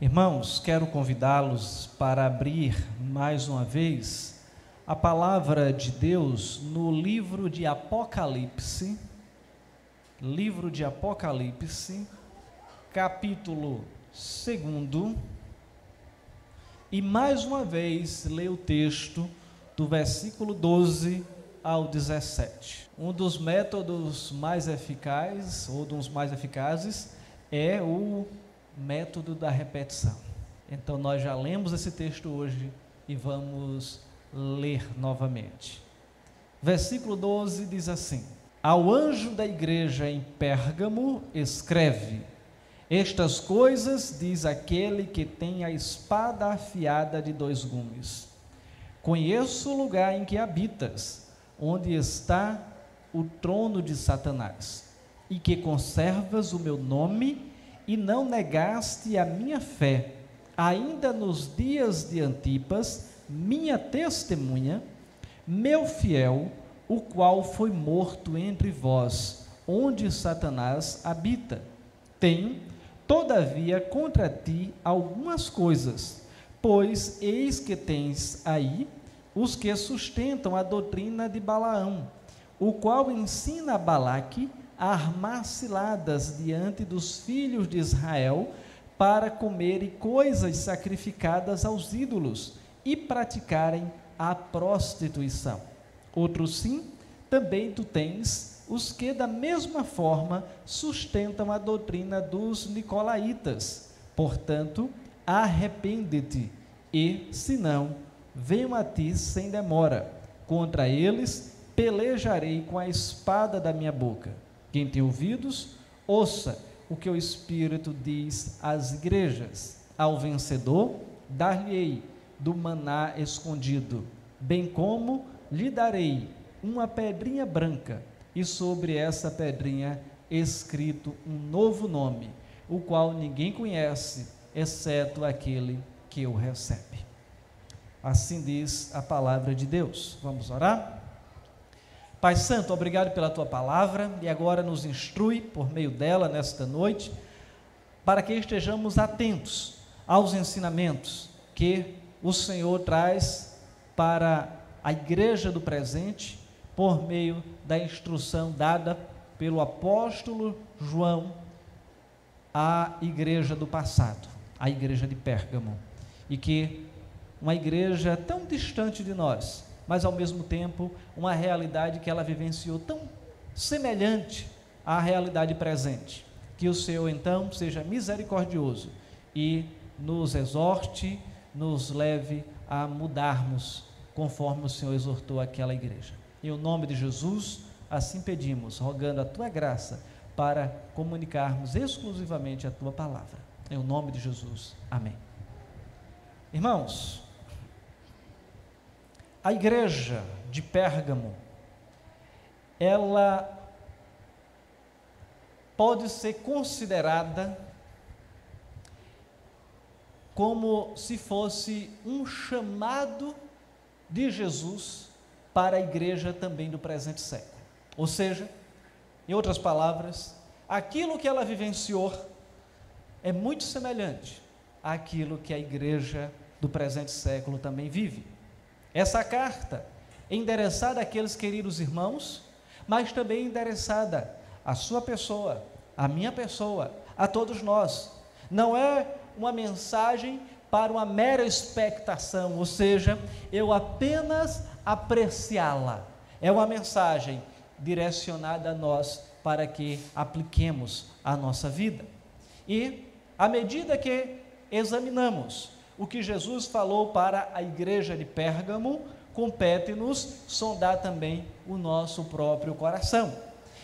Irmãos, quero convidá-los para abrir mais uma vez a palavra de Deus no livro de Apocalipse, livro de Apocalipse, capítulo 2, e mais uma vez ler o texto do versículo 12 ao 17. Um dos métodos mais eficazes, ou dos mais eficazes, é o método da repetição. Então nós já lemos esse texto hoje e vamos ler novamente. Versículo 12 diz assim: Ao anjo da igreja em Pérgamo, escreve: Estas coisas diz aquele que tem a espada afiada de dois gumes. Conheço o lugar em que habitas, onde está o trono de Satanás, e que conservas o meu nome e não negaste a minha fé, ainda nos dias de Antipas, minha testemunha, meu fiel, o qual foi morto entre vós, onde Satanás habita. Tenho, todavia, contra ti algumas coisas, pois eis que tens aí os que sustentam a doutrina de Balaão, o qual ensina a Balaque armar ciladas diante dos filhos de Israel para comerem coisas sacrificadas aos ídolos e praticarem a prostituição. Outro sim, também tu tens os que da mesma forma sustentam a doutrina dos nicolaítas. Portanto, arrepende-te e, se não, venho a ti sem demora. Contra eles pelejarei com a espada da minha boca quem tem ouvidos, ouça o que o Espírito diz às igrejas. Ao vencedor, dar-lhe-ei do maná escondido, bem como lhe darei uma pedrinha branca, e sobre essa pedrinha escrito um novo nome, o qual ninguém conhece, exceto aquele que o recebe. Assim diz a palavra de Deus. Vamos orar? Pai Santo, obrigado pela tua palavra e agora nos instrui por meio dela nesta noite, para que estejamos atentos aos ensinamentos que o Senhor traz para a igreja do presente, por meio da instrução dada pelo apóstolo João à igreja do passado, a igreja de Pérgamo, e que uma igreja tão distante de nós, mas ao mesmo tempo uma realidade que ela vivenciou tão semelhante à realidade presente. Que o Senhor então seja misericordioso e nos exorte, nos leve a mudarmos conforme o Senhor exortou aquela igreja. Em o nome de Jesus, assim pedimos, rogando a tua graça para comunicarmos exclusivamente a tua palavra. Em o nome de Jesus. Amém. Irmãos, a igreja de Pérgamo, ela pode ser considerada como se fosse um chamado de Jesus para a igreja também do presente século. Ou seja, em outras palavras, aquilo que ela vivenciou é muito semelhante àquilo que a igreja do presente século também vive. Essa carta é endereçada àqueles queridos irmãos, mas também endereçada à sua pessoa, à minha pessoa, a todos nós. Não é uma mensagem para uma mera expectação, ou seja, eu apenas apreciá-la. É uma mensagem direcionada a nós para que apliquemos a nossa vida. E à medida que examinamos o que Jesus falou para a igreja de Pérgamo, compete-nos sondar também o nosso próprio coração.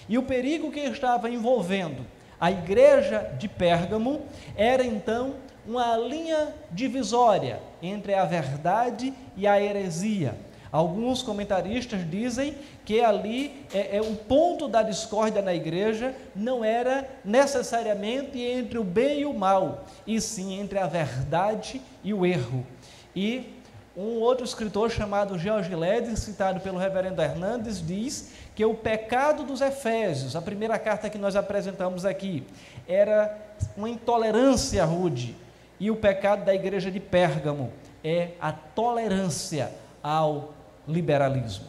E o perigo que estava envolvendo a igreja de Pérgamo era então uma linha divisória entre a verdade e a heresia. Alguns comentaristas dizem que ali é, é, o ponto da discórdia na igreja não era necessariamente entre o bem e o mal, e sim entre a verdade e o erro. E um outro escritor chamado George Led, citado pelo reverendo Hernandes, diz que o pecado dos Efésios, a primeira carta que nós apresentamos aqui, era uma intolerância rude e o pecado da igreja de Pérgamo é a tolerância ao liberalismo.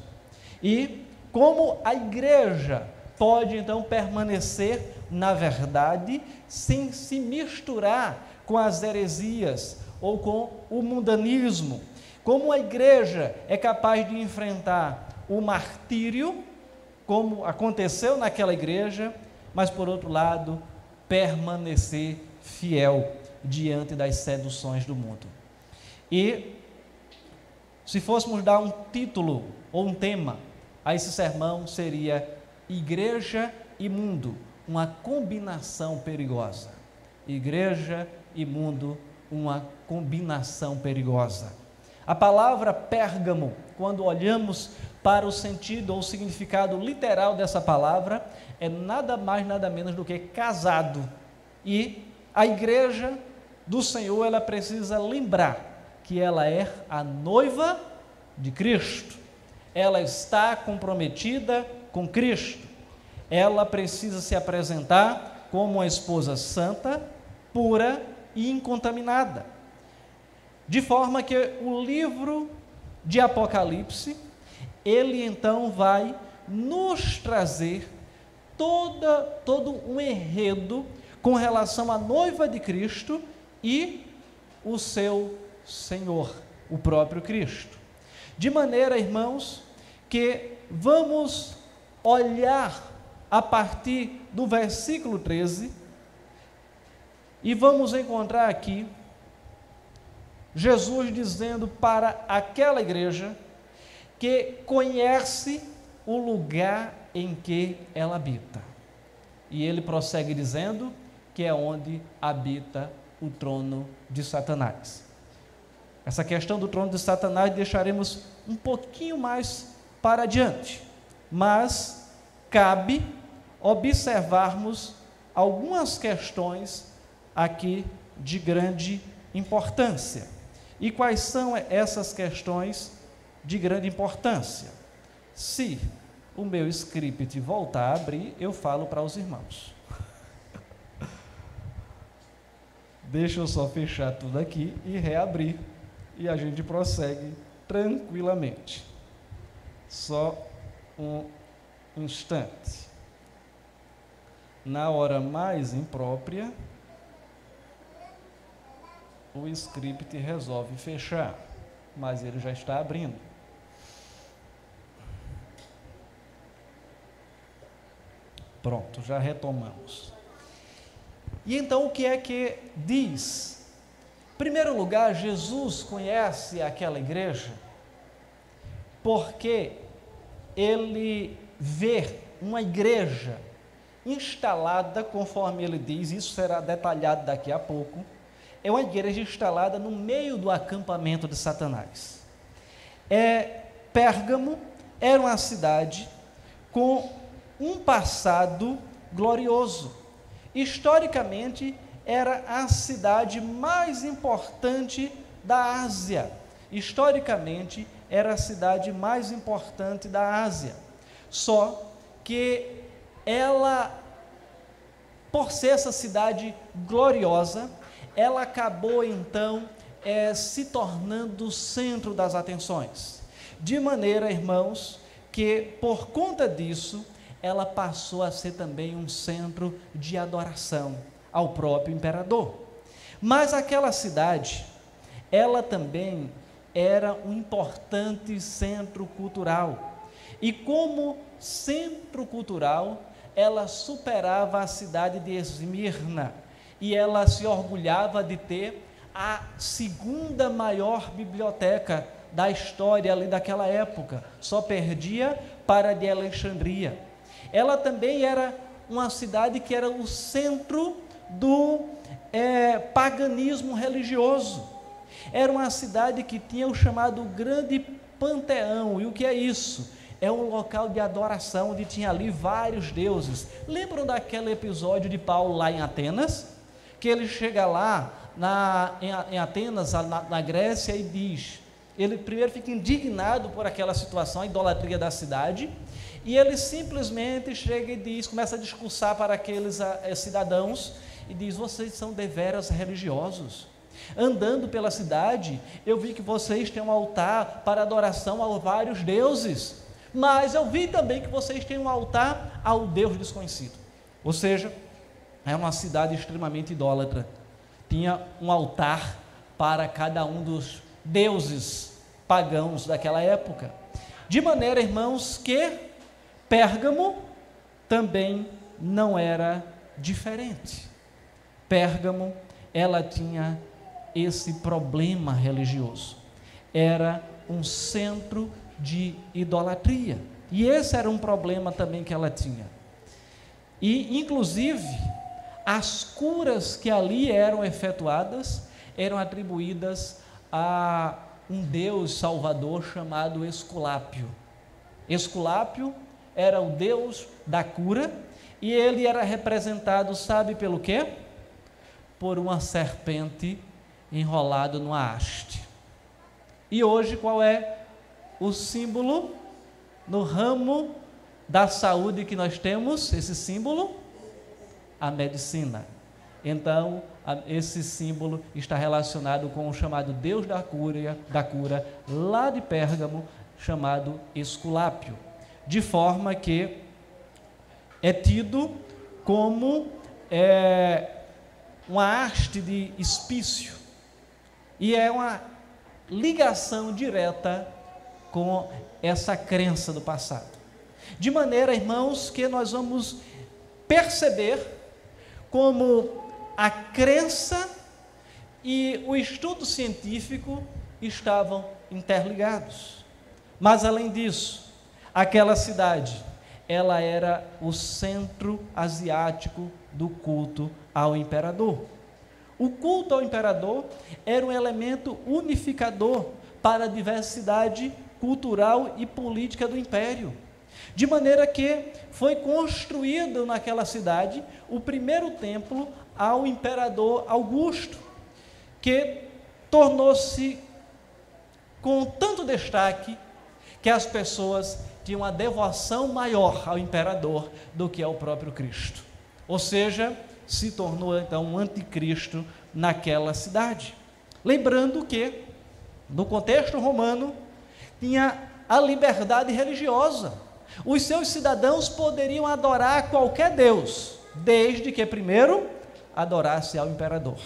E como a igreja pode então permanecer na verdade sem se misturar com as heresias ou com o mundanismo? Como a igreja é capaz de enfrentar o martírio, como aconteceu naquela igreja, mas por outro lado, permanecer fiel diante das seduções do mundo. E se fôssemos dar um título ou um tema a esse sermão, seria Igreja e Mundo, uma combinação perigosa. Igreja e mundo, uma combinação perigosa. A palavra Pérgamo, quando olhamos para o sentido ou significado literal dessa palavra, é nada mais, nada menos do que casado. E a igreja do Senhor, ela precisa lembrar que ela é a noiva de Cristo. Ela está comprometida com Cristo. Ela precisa se apresentar como uma esposa santa, pura e incontaminada. De forma que o livro de Apocalipse, ele então vai nos trazer toda, todo um enredo com relação à noiva de Cristo e o seu Senhor, o próprio Cristo. De maneira, irmãos, que vamos olhar a partir do versículo 13 e vamos encontrar aqui Jesus dizendo para aquela igreja que conhece o lugar em que ela habita. E ele prossegue dizendo que é onde habita o trono de Satanás. Essa questão do trono de Satanás deixaremos um pouquinho mais para adiante, mas cabe observarmos algumas questões aqui de grande importância. E quais são essas questões de grande importância? Se o meu script voltar a abrir, eu falo para os irmãos. Deixa eu só fechar tudo aqui e reabrir. E a gente prossegue tranquilamente. Só um instante. Na hora mais imprópria, o script resolve fechar, mas ele já está abrindo. Pronto, já retomamos. E então o que é que diz? Primeiro lugar, Jesus conhece aquela igreja porque ele vê uma igreja instalada, conforme ele diz, isso será detalhado daqui a pouco, é uma igreja instalada no meio do acampamento de Satanás. É, Pérgamo era uma cidade com um passado glorioso. Historicamente, era a cidade mais importante da Ásia. Historicamente, era a cidade mais importante da Ásia. Só que ela, por ser essa cidade gloriosa, ela acabou então é, se tornando o centro das atenções. De maneira, irmãos, que por conta disso, ela passou a ser também um centro de adoração ao próprio imperador. Mas aquela cidade, ela também era um importante centro cultural. E como centro cultural, ela superava a cidade de Esmirna, e ela se orgulhava de ter a segunda maior biblioteca da história ali daquela época, só perdia para a de Alexandria. Ela também era uma cidade que era o centro do é, paganismo religioso. Era uma cidade que tinha o chamado Grande Panteão. E o que é isso? É um local de adoração onde tinha ali vários deuses. Lembram daquele episódio de Paulo lá em Atenas? que ele chega lá na, em, em Atenas, na, na Grécia, e diz: ele primeiro fica indignado por aquela situação, a idolatria da cidade, e ele simplesmente chega e diz, começa a discursar para aqueles a, a, cidadãos e diz: vocês são deveras religiosos. Andando pela cidade, eu vi que vocês têm um altar para adoração a vários deuses, mas eu vi também que vocês têm um altar ao Deus desconhecido. Ou seja, é uma cidade extremamente idólatra. Tinha um altar para cada um dos deuses pagãos daquela época. De maneira, irmãos, que Pérgamo também não era diferente. Pérgamo, ela tinha esse problema religioso. Era um centro de idolatria. E esse era um problema também que ela tinha. E, inclusive, as curas que ali eram efetuadas eram atribuídas a um deus salvador chamado Esculápio. Esculápio era o deus da cura e ele era representado, sabe pelo quê? Por uma serpente enrolada numa haste. E hoje qual é o símbolo no ramo da saúde que nós temos? Esse símbolo? A medicina. Então, esse símbolo está relacionado com o chamado Deus da cura, da cura lá de Pérgamo, chamado Esculápio, de forma que é tido como é, uma haste de espício e é uma ligação direta com essa crença do passado. De maneira, irmãos, que nós vamos perceber como a crença e o estudo científico estavam interligados. Mas além disso, aquela cidade, ela era o centro asiático do culto ao imperador. O culto ao imperador era um elemento unificador para a diversidade cultural e política do império. De maneira que foi construído naquela cidade o primeiro templo ao imperador Augusto, que tornou-se com tanto destaque que as pessoas tinham uma devoção maior ao imperador do que ao próprio Cristo. Ou seja, se tornou então um anticristo naquela cidade. Lembrando que, no contexto romano, tinha a liberdade religiosa. Os seus cidadãos poderiam adorar qualquer Deus, desde que primeiro adorasse ao imperador.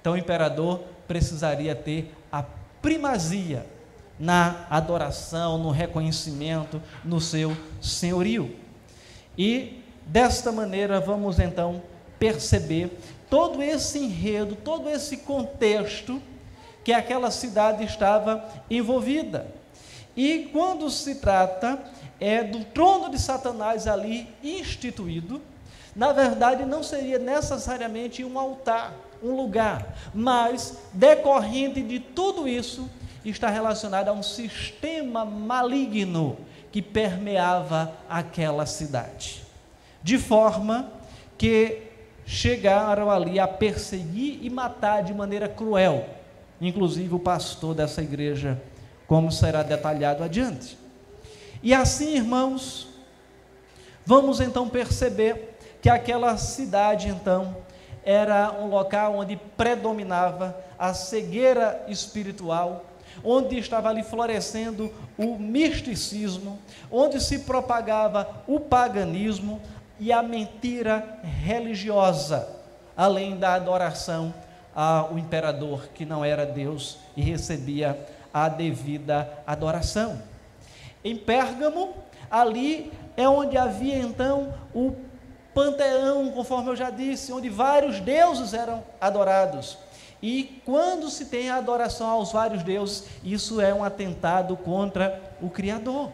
Então o imperador precisaria ter a primazia na adoração, no reconhecimento, no seu senhorio. E desta maneira vamos então perceber todo esse enredo, todo esse contexto que aquela cidade estava envolvida. E quando se trata é do trono de Satanás ali instituído, na verdade não seria necessariamente um altar, um lugar, mas decorrente de tudo isso está relacionado a um sistema maligno que permeava aquela cidade. De forma que chegaram ali a perseguir e matar de maneira cruel, inclusive o pastor dessa igreja, como será detalhado adiante. E assim, irmãos, vamos então perceber que aquela cidade então era um local onde predominava a cegueira espiritual, onde estava ali florescendo o misticismo, onde se propagava o paganismo e a mentira religiosa, além da adoração ao imperador que não era Deus e recebia a devida adoração. Em Pérgamo, ali é onde havia então o panteão, conforme eu já disse, onde vários deuses eram adorados. E quando se tem a adoração aos vários deuses, isso é um atentado contra o Criador.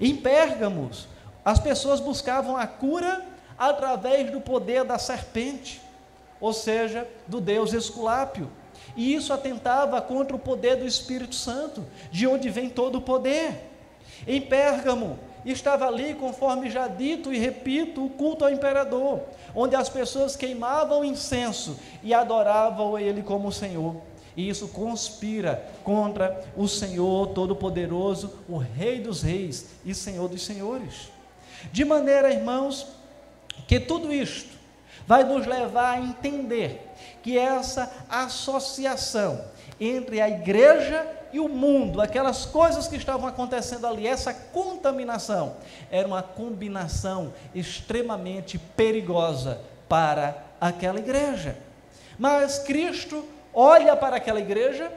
Em Pérgamos, as pessoas buscavam a cura através do poder da serpente, ou seja, do Deus Esculápio. E isso atentava contra o poder do Espírito Santo, de onde vem todo o poder. Em Pérgamo, estava ali, conforme já dito e repito, o culto ao imperador, onde as pessoas queimavam incenso e adoravam ele como Senhor. E isso conspira contra o Senhor Todo-Poderoso, o Rei dos Reis e Senhor dos Senhores. De maneira, irmãos, que tudo isto vai nos levar a entender que essa associação entre a igreja e o mundo, aquelas coisas que estavam acontecendo ali, essa contaminação, era uma combinação extremamente perigosa para aquela igreja. Mas Cristo olha para aquela igreja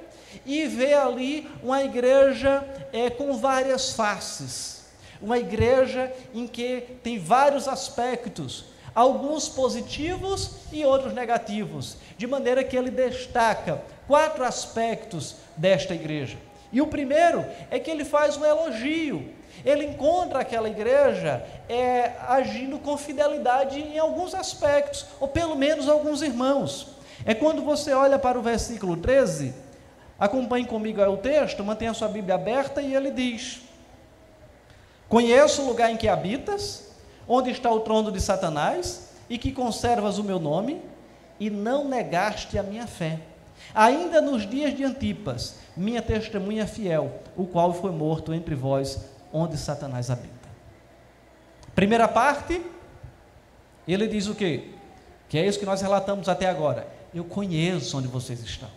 e vê ali uma igreja é, com várias faces, uma igreja em que tem vários aspectos, alguns positivos e outros negativos, de maneira que ele destaca quatro aspectos desta igreja. E o primeiro é que ele faz um elogio. Ele encontra aquela igreja é, agindo com fidelidade em alguns aspectos, ou pelo menos alguns irmãos. É quando você olha para o versículo 13, acompanhe comigo o texto, mantenha sua Bíblia aberta e ele diz: Conheço o lugar em que habitas, onde está o trono de Satanás, e que conservas o meu nome, e não negaste a minha fé. Ainda nos dias de Antipas, minha testemunha fiel, o qual foi morto entre vós, onde Satanás habita. Primeira parte, ele diz o quê? Que é isso que nós relatamos até agora. Eu conheço onde vocês estão.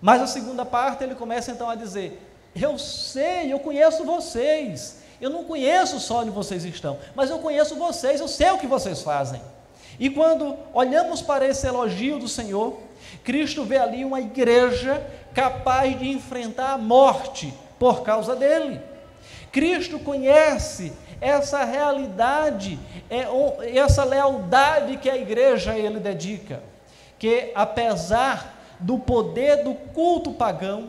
Mas a segunda parte, ele começa então a dizer: Eu sei, eu conheço vocês. Eu não conheço só onde vocês estão, mas eu conheço vocês, eu sei o que vocês fazem. E quando olhamos para esse elogio do Senhor, Cristo vê ali uma igreja capaz de enfrentar a morte por causa dele. Cristo conhece essa realidade, é, essa lealdade que a igreja ele dedica, que apesar do poder do culto pagão,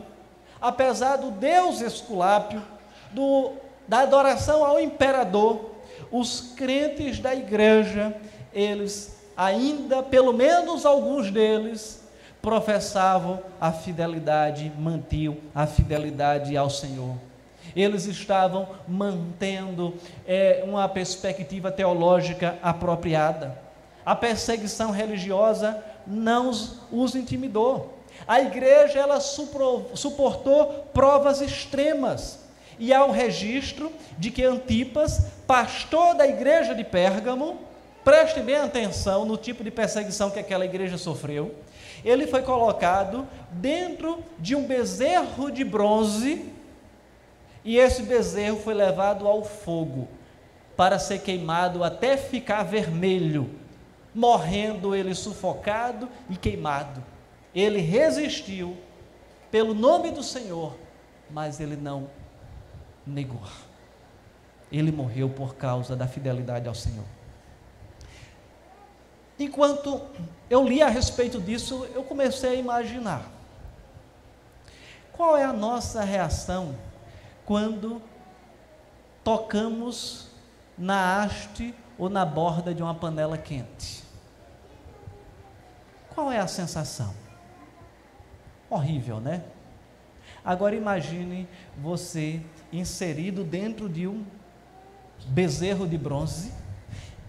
apesar do Deus Esculápio, do, da adoração ao imperador, os crentes da igreja, eles ainda, pelo menos alguns deles, professavam a fidelidade, mantinham a fidelidade ao Senhor. Eles estavam mantendo é, uma perspectiva teológica apropriada. A perseguição religiosa não os, intimidou. A igreja ela suportou provas extremas. E há um registro de que Antipas, pastor da igreja de Pérgamo, preste bem atenção no tipo de perseguição que aquela igreja sofreu ele foi colocado dentro de um bezerro de bronze, e esse bezerro foi levado ao fogo para ser queimado até ficar vermelho, morrendo ele sufocado e queimado. Ele resistiu pelo nome do Senhor, mas ele não negou. Ele morreu por causa da fidelidade ao Senhor. Enquanto eu li a respeito disso, eu comecei a imaginar qual é a nossa reação quando tocamos na haste ou na borda de uma panela quente. Qual é a sensação? Horrível, né? Agora imagine você inserido dentro de um bezerro de bronze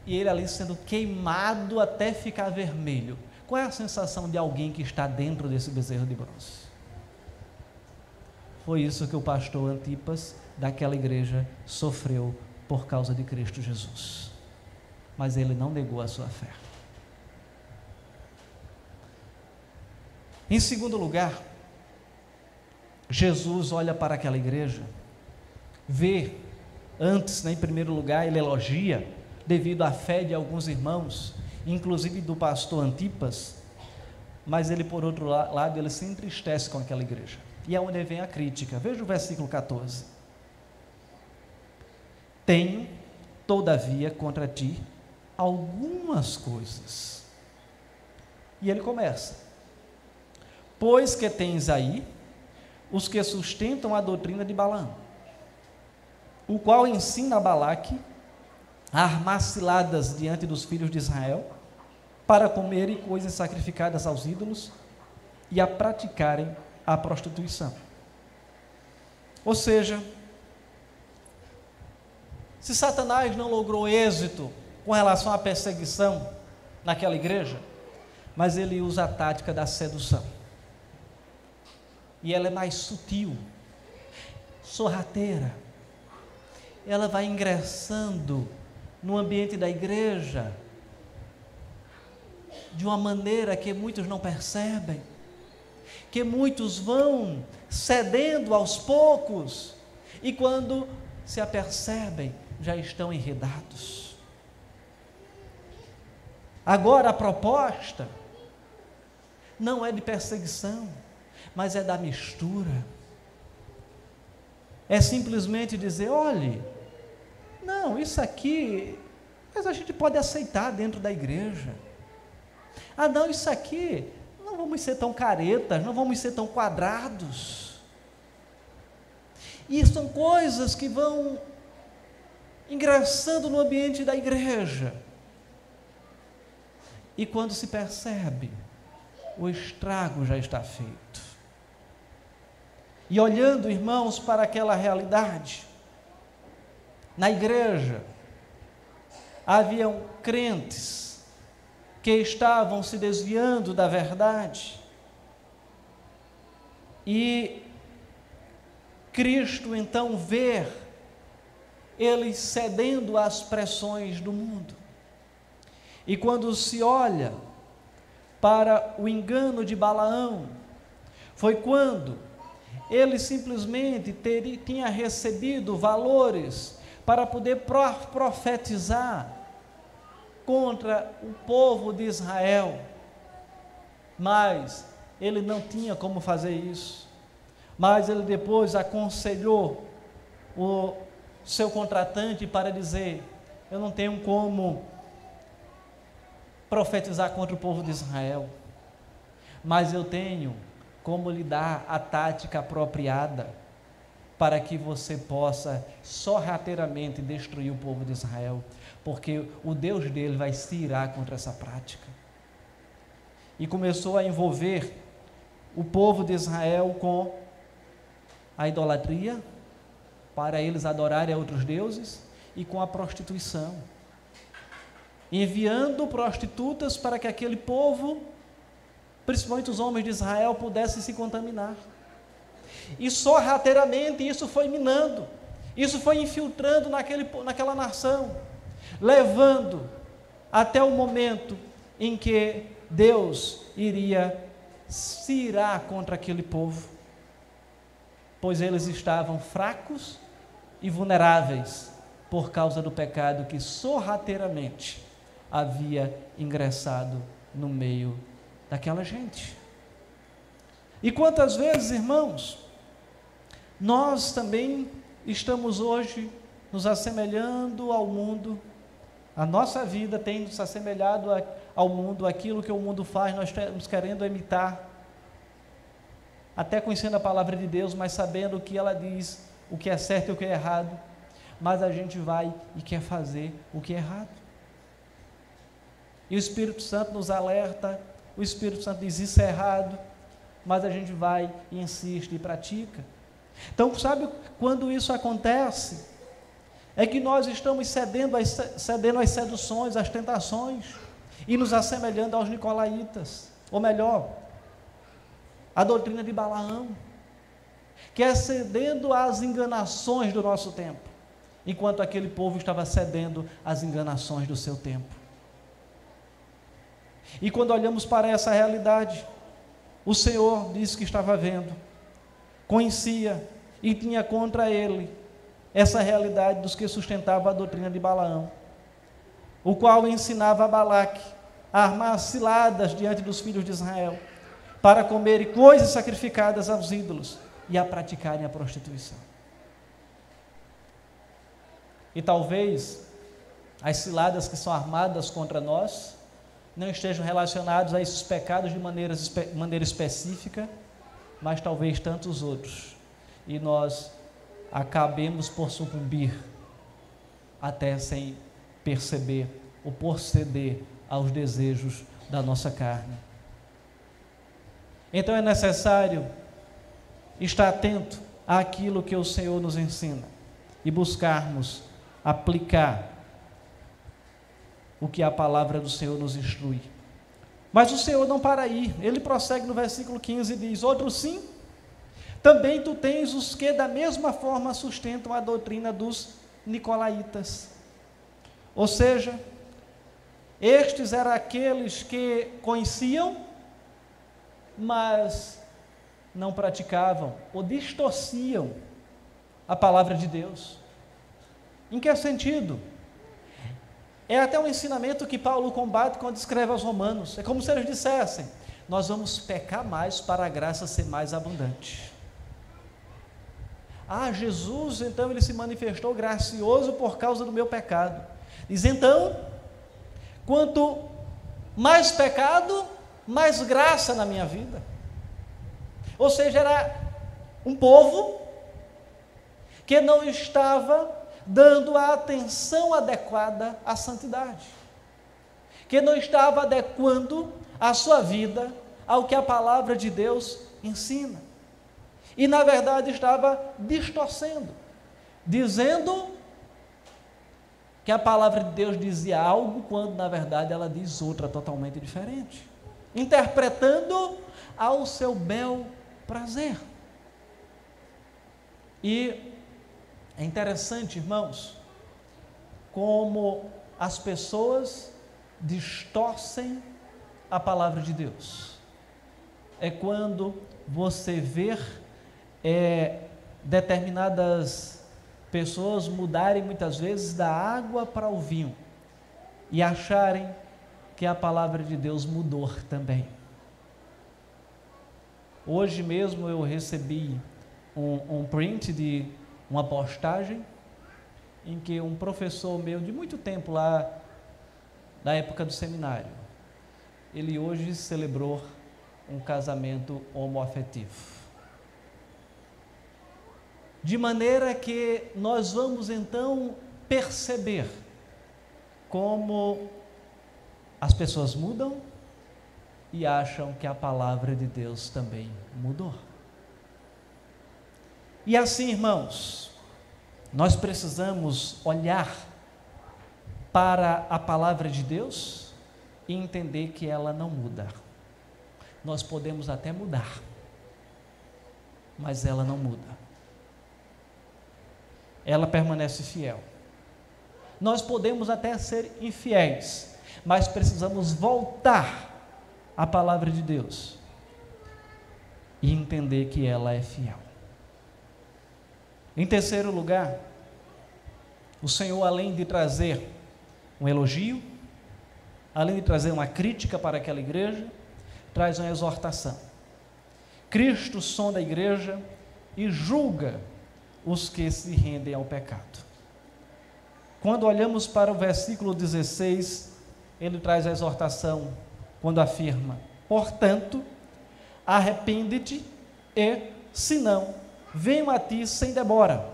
e ele ali sendo queimado até ficar vermelho. Qual é a sensação de alguém que está dentro desse bezerro de bronze? Foi isso que o pastor Antipas daquela igreja sofreu por causa de Cristo Jesus. Mas ele não negou a sua fé. Em segundo lugar, Jesus olha para aquela igreja, vê, antes, né, em primeiro lugar, ele elogia devido à fé de alguns irmãos, inclusive do pastor Antipas, mas ele, por outro lado, ele se entristece com aquela igreja. E é onde vem a crítica. Veja o versículo 14. Tenho, todavia, contra ti algumas coisas. E ele começa: Pois que tens aí os que sustentam a doutrina de Balaão, o qual ensina a Balaque armar ciladas diante dos filhos de Israel, para comerem coisas sacrificadas aos ídolos e a praticarem a prostituição. Ou seja, se Satanás não logrou êxito com relação à perseguição naquela igreja, mas ele usa a tática da sedução. E ela é mais sutil, sorrateira. Ela vai ingressando no ambiente da igreja, de uma maneira que muitos não percebem, que muitos vão cedendo aos poucos, e quando se apercebem, já estão enredados. Agora a proposta não é de perseguição, mas é da mistura. É simplesmente dizer: olhe, isso aqui, mas a gente pode aceitar dentro da igreja. Ah, não, isso aqui, não vamos ser tão caretas, não vamos ser tão quadrados. E são coisas que vão ingressando no ambiente da igreja. E quando se percebe, o estrago já está feito. E olhando, irmãos, para aquela realidade, na igreja, haviam crentes que estavam se desviando da verdade, e Cristo então vê eles cedendo às pressões do mundo. E quando se olha para o engano de Balaão, foi quando ele simplesmente teria, tinha recebido valores para poder profetizar contra o povo de Israel, mas ele não tinha como fazer isso. Mas ele depois aconselhou o seu contratante para dizer: Eu não tenho como profetizar contra o povo de Israel, mas eu tenho como lhe dar a tática apropriada para que você possa sorrateiramente destruir o povo de Israel, porque o Deus dele vai se irar contra essa prática. E começou a envolver o povo de Israel com a idolatria, para eles adorarem a outros deuses, e com a prostituição enviando prostitutas para que aquele povo, principalmente os homens de Israel, pudessem se contaminar. E sorrateiramente isso foi minando, isso foi infiltrando naquele, naquela nação, levando até o momento em que Deus iria se irar contra aquele povo, pois eles estavam fracos e vulneráveis por causa do pecado que sorrateiramente havia ingressado no meio daquela gente. E quantas vezes, irmãos, nós também estamos hoje nos assemelhando ao mundo, a nossa vida tem nos assemelhado ao mundo, aquilo que o mundo faz, nós estamos querendo imitar, até conhecendo a palavra de Deus, mas sabendo o que ela diz, o que é certo e o que é errado, mas a gente vai e quer fazer o que é errado. E o Espírito Santo nos alerta, o Espírito Santo diz isso é errado, mas a gente vai e insiste e pratica. Então, sabe quando isso acontece? É que nós estamos cedendo às, cedendo às seduções, às tentações, e nos assemelhando aos nicolaítas, ou melhor, a doutrina de Balaão, que é cedendo às enganações do nosso tempo, enquanto aquele povo estava cedendo às enganações do seu tempo. E quando olhamos para essa realidade, o Senhor disse que estava vendo, conhecia e tinha contra ele essa realidade dos que sustentavam a doutrina de Balaão, o qual ensinava a Balaque a armar ciladas diante dos filhos de Israel, para comerem coisas sacrificadas aos ídolos e a praticarem a prostituição. E talvez as ciladas que são armadas contra nós não estejam relacionados a esses pecados de maneira, maneira específica, mas talvez tantos outros. E nós acabemos por sucumbir até sem perceber ou por ceder aos desejos da nossa carne. Então é necessário estar atento àquilo que o Senhor nos ensina e buscarmos aplicar o que a palavra do Senhor nos instrui. Mas o Senhor não para aí, ele prossegue no versículo 15 e diz: Outro sim, também tu tens os que da mesma forma sustentam a doutrina dos nicolaítas. Ou seja, Estes eram aqueles que conheciam, mas não praticavam ou distorciam a palavra de Deus. Em que sentido? É até um ensinamento que Paulo combate quando escreve aos Romanos. É como se eles dissessem: Nós vamos pecar mais para a graça ser mais abundante. Ah, Jesus, então ele se manifestou gracioso por causa do meu pecado. Diz então, quanto mais pecado, mais graça na minha vida. Ou seja, era um povo que não estava dando a atenção adequada à santidade, que não estava adequando a sua vida ao que a palavra de Deus ensina. E na verdade estava distorcendo, dizendo que a palavra de Deus dizia algo quando na verdade ela diz outra totalmente diferente, interpretando ao seu bel prazer. E é interessante, irmãos, como as pessoas distorcem a palavra de Deus. É quando você vê é, determinadas pessoas mudarem muitas vezes da água para o vinho e acharem que a palavra de Deus mudou também. Hoje mesmo eu recebi um, um print de uma postagem em que um professor meu de muito tempo lá, na época do seminário, ele hoje celebrou um casamento homoafetivo. De maneira que nós vamos então perceber como as pessoas mudam e acham que a palavra de Deus também mudou. E assim, irmãos, nós precisamos olhar para a palavra de Deus e entender que ela não muda. Nós podemos até mudar, mas ela não muda. Ela permanece fiel. Nós podemos até ser infiéis, mas precisamos voltar a palavra de Deus e entender que ela é fiel. Em terceiro lugar, o Senhor, além de trazer um elogio, além de trazer uma crítica para aquela igreja, traz uma exortação. Cristo sonda a igreja e julga os que se rendem ao pecado. Quando olhamos para o versículo 16, ele traz a exortação quando afirma: Portanto, arrepende-te e, se não, venho a ti sem demora,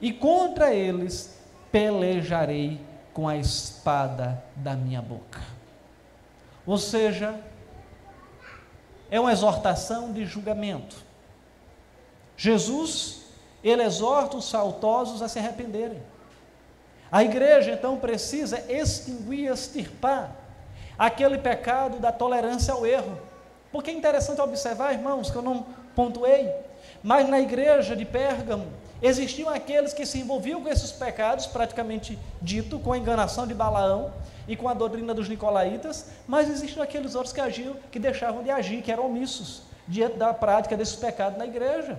e contra eles pelejarei com a espada da minha boca. Ou seja, é uma exortação de julgamento. Jesus, ele exorta os faltosos a se arrependerem. A igreja então precisa extinguir, extirpar aquele pecado da tolerância ao erro. Porque é interessante observar, irmãos, que eu não pontuei, mas na igreja de Pérgamo existiam aqueles que se envolviam com esses pecados, praticamente dito, com a enganação de Balaão e com a doutrina dos nicolaítas, mas existiam aqueles outros que agiam, que deixavam de agir, que eram omissos diante da prática desses pecados na igreja.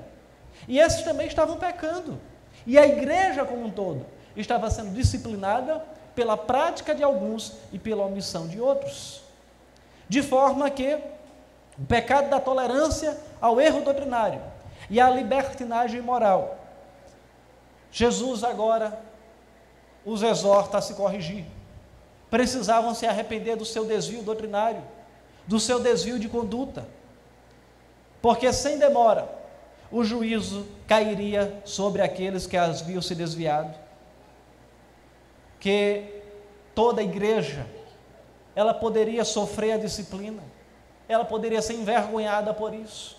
E esses também estavam pecando. E a igreja como um todo estava sendo disciplinada pela prática de alguns e pela omissão de outros. De forma que o pecado da tolerância ao erro doutrinário e a libertinagem moral. Jesus agora os exorta a se corrigir. Precisavam se arrepender do seu desvio doutrinário, do seu desvio de conduta, porque sem demora o juízo cairia sobre aqueles que haviam se desviado que toda igreja ela poderia sofrer a disciplina, ela poderia ser envergonhada por isso.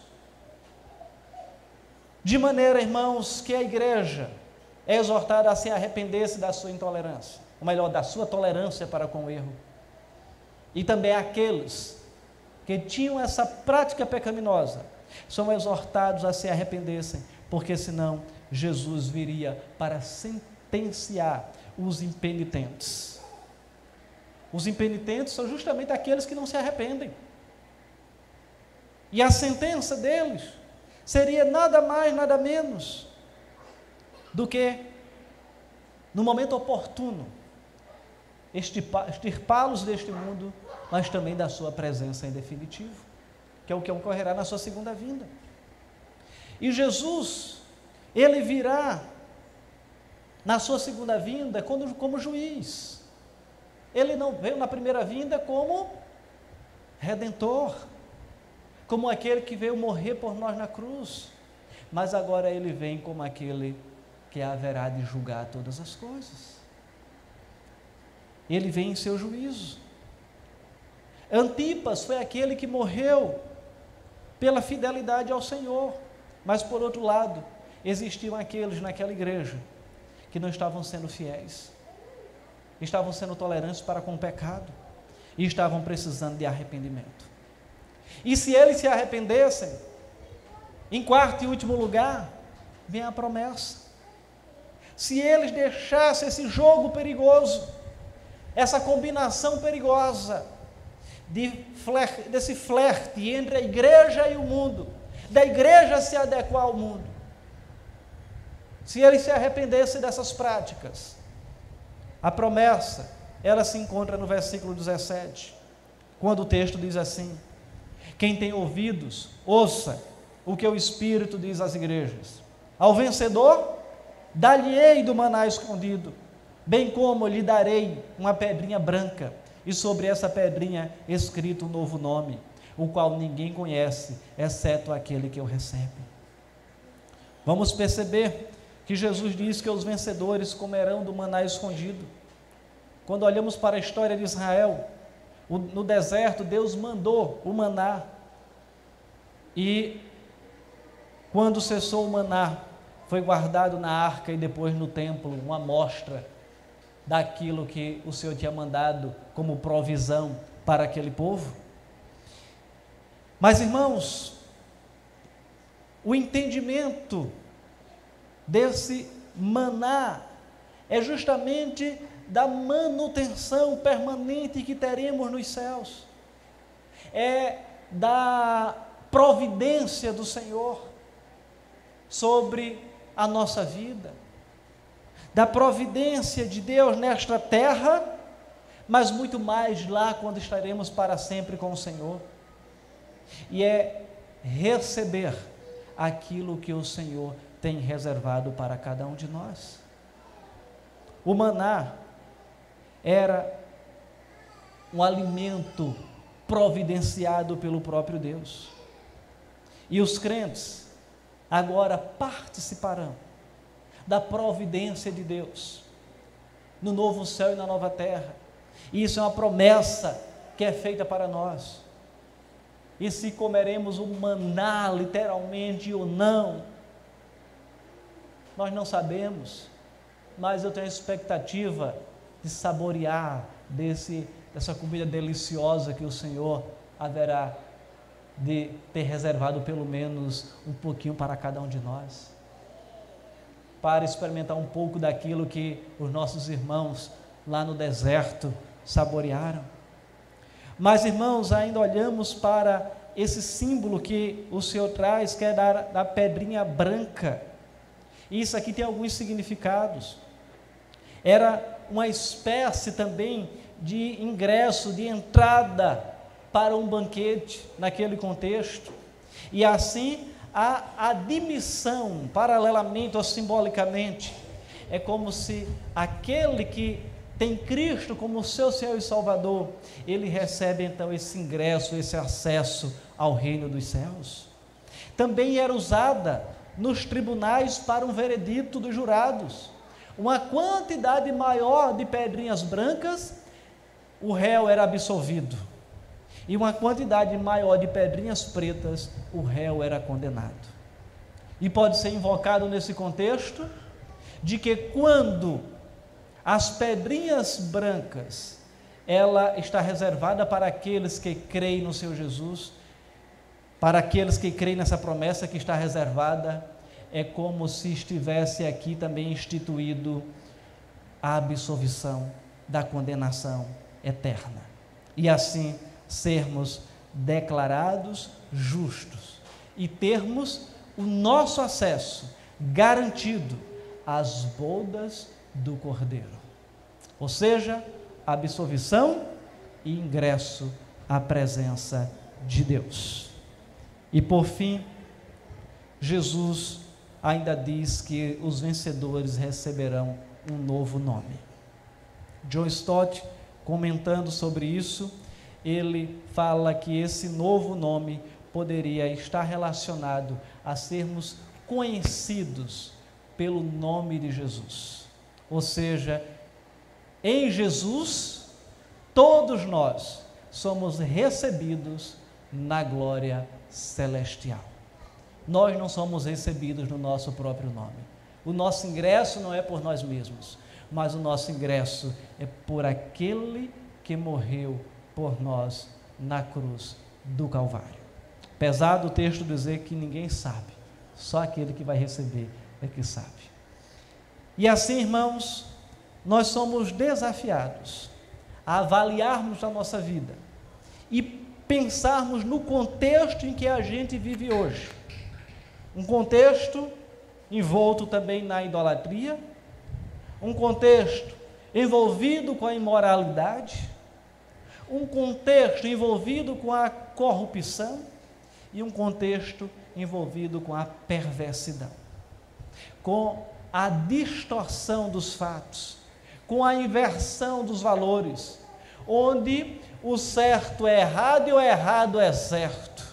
De maneira, irmãos, que a igreja é exortada a se arrepender-se da sua intolerância, ou melhor, da sua tolerância para com o erro. E também aqueles que tinham essa prática pecaminosa são exortados a se arrependessem, porque senão Jesus viria para sentenciar os impenitentes. Os impenitentes são justamente aqueles que não se arrependem. E a sentença deles seria nada mais, nada menos do que, no momento oportuno, extirpá-los deste mundo, mas também da sua presença em definitivo, que é o que ocorrerá na sua segunda vinda. E Jesus, ele virá na sua segunda vinda como, como juiz. Ele não veio na primeira vinda como redentor, como aquele que veio morrer por nós na cruz, mas agora ele vem como aquele que haverá de julgar todas as coisas. Ele vem em seu juízo. Antipas foi aquele que morreu pela fidelidade ao Senhor, mas por outro lado, existiam aqueles naquela igreja que não estavam sendo fiéis, estavam sendo tolerantes para com o pecado e estavam precisando de arrependimento. E se eles se arrependessem, em quarto e último lugar, vem a promessa. Se eles deixassem esse jogo perigoso, essa combinação perigosa de desse flerte entre a igreja e o mundo, da igreja se adequar ao mundo, se eles se arrependessem dessas práticas, a promessa, ela se encontra no versículo 17, quando o texto diz assim: Quem tem ouvidos, ouça o que o Espírito diz às igrejas. Ao vencedor, dá-lhe-ei do maná escondido, bem como lhe darei uma pedrinha branca, e sobre essa pedrinha escrito um novo nome, o qual ninguém conhece, exceto aquele que o recebe. Vamos perceber que Jesus diz que os vencedores comerão do maná escondido. Quando olhamos para a história de Israel, no deserto, Deus mandou o maná. E quando cessou o maná, foi guardado na arca e depois no templo uma amostra daquilo que o Senhor tinha mandado como provisão para aquele povo. Mas irmãos, o entendimento desse maná é justamente da manutenção permanente que teremos nos céus, é da providência do Senhor sobre a nossa vida, da providência de Deus nesta terra, mas muito mais lá quando estaremos para sempre com o Senhor, e é receber aquilo que o Senhor tem reservado para cada um de nós. O maná era um alimento providenciado pelo próprio Deus. E os crentes agora participarão da providência de Deus no novo céu e na nova terra. E isso é uma promessa que é feita para nós. E se comeremos o maná literalmente ou não, nós não sabemos, mas eu tenho a expectativa de saborear desse, dessa comida deliciosa que o Senhor haverá de ter reservado pelo menos um pouquinho para cada um de nós. Para experimentar um pouco daquilo que os nossos irmãos lá no deserto saborearam. Mas, irmãos, ainda olhamos para esse símbolo que o Senhor traz, que é da, da pedrinha branca. Isso aqui tem alguns significados. Era uma espécie também de ingresso, de entrada para um banquete naquele contexto. E assim a admissão, paralelamente ou simbolicamente, é como se aquele que tem Cristo como seu Senhor e Salvador, ele recebe então esse ingresso, esse acesso ao reino dos céus. Também era usada nos tribunais para um veredito dos jurados. Uma quantidade maior de pedrinhas brancas, o réu era absolvido. E uma quantidade maior de pedrinhas pretas, o réu era condenado. E pode ser invocado nesse contexto de que quando as pedrinhas brancas, ela está reservada para aqueles que creem no Senhor Jesus, para aqueles que creem nessa promessa que está reservada, é como se estivesse aqui também instituído a absolvição da condenação eterna. E assim sermos declarados justos e termos o nosso acesso garantido às bodas do Cordeiro. Ou seja, absolvição e ingresso à presença de Deus. E por fim, Jesus ainda diz que os vencedores receberão um novo nome. John Stott, comentando sobre isso, ele fala que esse novo nome poderia estar relacionado a sermos conhecidos pelo nome de Jesus. Ou seja, em Jesus, todos nós somos recebidos na glória celestial. Nós não somos recebidos no nosso próprio nome. O nosso ingresso não é por nós mesmos, mas o nosso ingresso é por aquele que morreu por nós na cruz do Calvário. Pesado o texto dizer que ninguém sabe, só aquele que vai receber é que sabe. E assim, irmãos, nós somos desafiados a avaliarmos a nossa vida e pensarmos no contexto em que a gente vive hoje. Um contexto envolto também na idolatria, um contexto envolvido com a imoralidade, um contexto envolvido com a corrupção e um contexto envolvido com a perversidão, com a distorção dos fatos, com a inversão dos valores, onde o certo é errado e o errado é certo,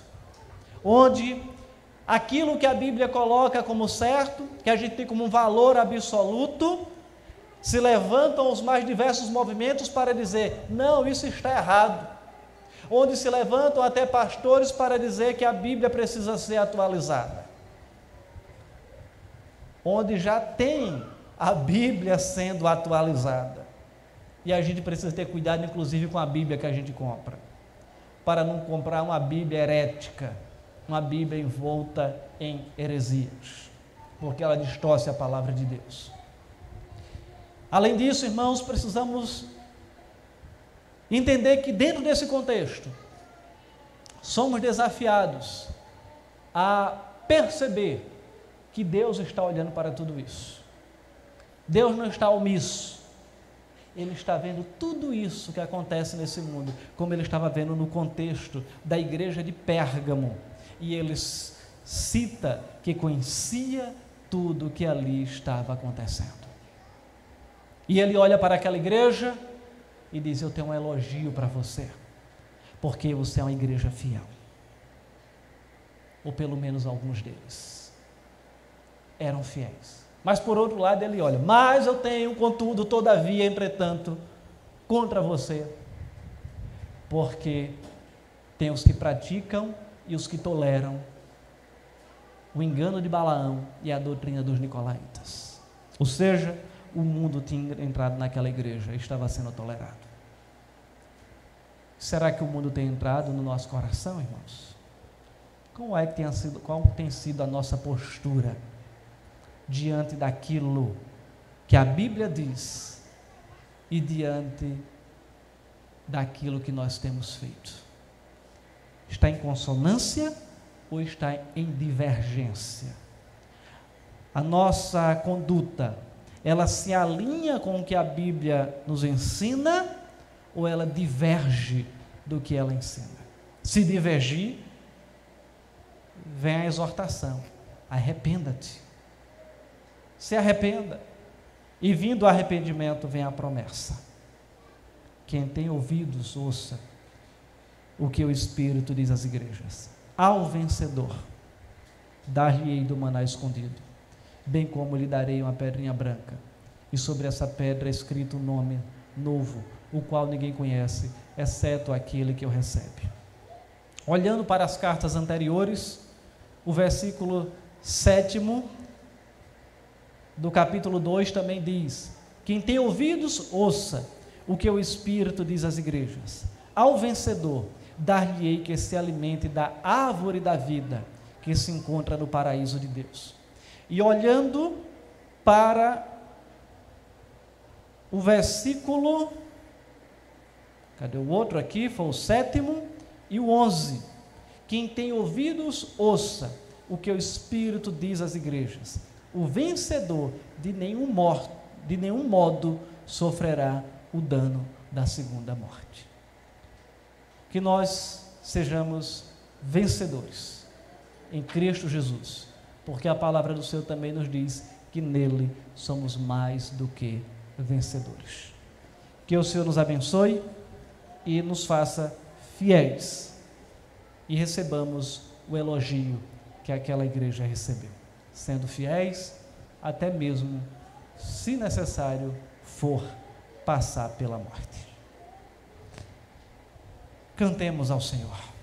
onde aquilo que a Bíblia coloca como certo, que a gente tem como um valor absoluto, se levantam os mais diversos movimentos para dizer: não, isso está errado. Onde se levantam até pastores para dizer que a Bíblia precisa ser atualizada. Onde já tem a Bíblia sendo atualizada. E a gente precisa ter cuidado, inclusive, com a Bíblia que a gente compra, para não comprar uma Bíblia herética, uma Bíblia envolta em heresias, porque ela distorce a palavra de Deus. Além disso, irmãos, precisamos entender que dentro desse contexto, somos desafiados a perceber que Deus está olhando para tudo isso. Deus não está omisso. Ele está vendo tudo isso que acontece nesse mundo, como ele estava vendo no contexto da igreja de Pérgamo. E ele cita que conhecia tudo que ali estava acontecendo. E ele olha para aquela igreja e diz: Eu tenho um elogio para você, porque você é uma igreja fiel. Ou pelo menos alguns deles eram fiéis. Mas por outro lado, ele olha: Mas eu tenho, contudo, todavia, entretanto, contra você, porque tem os que praticam e os que toleram o engano de Balaão e a doutrina dos nicolaítas. Ou seja, o mundo tinha entrado naquela igreja e estava sendo tolerado. Será que o mundo tem entrado no nosso coração, irmãos? Qual é que tem sido, qual tem sido a nossa postura? diante daquilo que a Bíblia diz e diante daquilo que nós temos feito. Está em consonância ou está em divergência? A nossa conduta, ela se alinha com o que a Bíblia nos ensina ou ela diverge do que ela ensina? Se divergir, vem a exortação: arrependa-te se arrependa. E vindo o arrependimento vem a promessa. Quem tem ouvidos, ouça o que o Espírito diz às igrejas. Ao vencedor, dar-lhe-ei do maná escondido, bem como lhe darei uma pedrinha branca, e sobre essa pedra é escrito um nome novo, o qual ninguém conhece, exceto aquele que o recebe. Olhando para as cartas anteriores, o versículo sétimo do capítulo 2 também diz: Quem tem ouvidos, ouça o que o Espírito diz às igrejas. Ao vencedor, dar-lhe-ei que se alimente da árvore da vida que se encontra no paraíso de Deus. E olhando para o versículo Cadê o outro aqui? Foi o sétimo e o onze. Quem tem ouvidos, ouça o que o Espírito diz às igrejas. O vencedor de nenhum, morto, de nenhum modo sofrerá o dano da segunda morte. Que nós sejamos vencedores em Cristo Jesus, porque a palavra do Senhor também nos diz que nele somos mais do que vencedores. Que o Senhor nos abençoe e nos faça fiéis e recebamos o elogio que aquela igreja recebeu, sendo fiéis até mesmo, se necessário for, passar pela morte. Cantemos ao Senhor.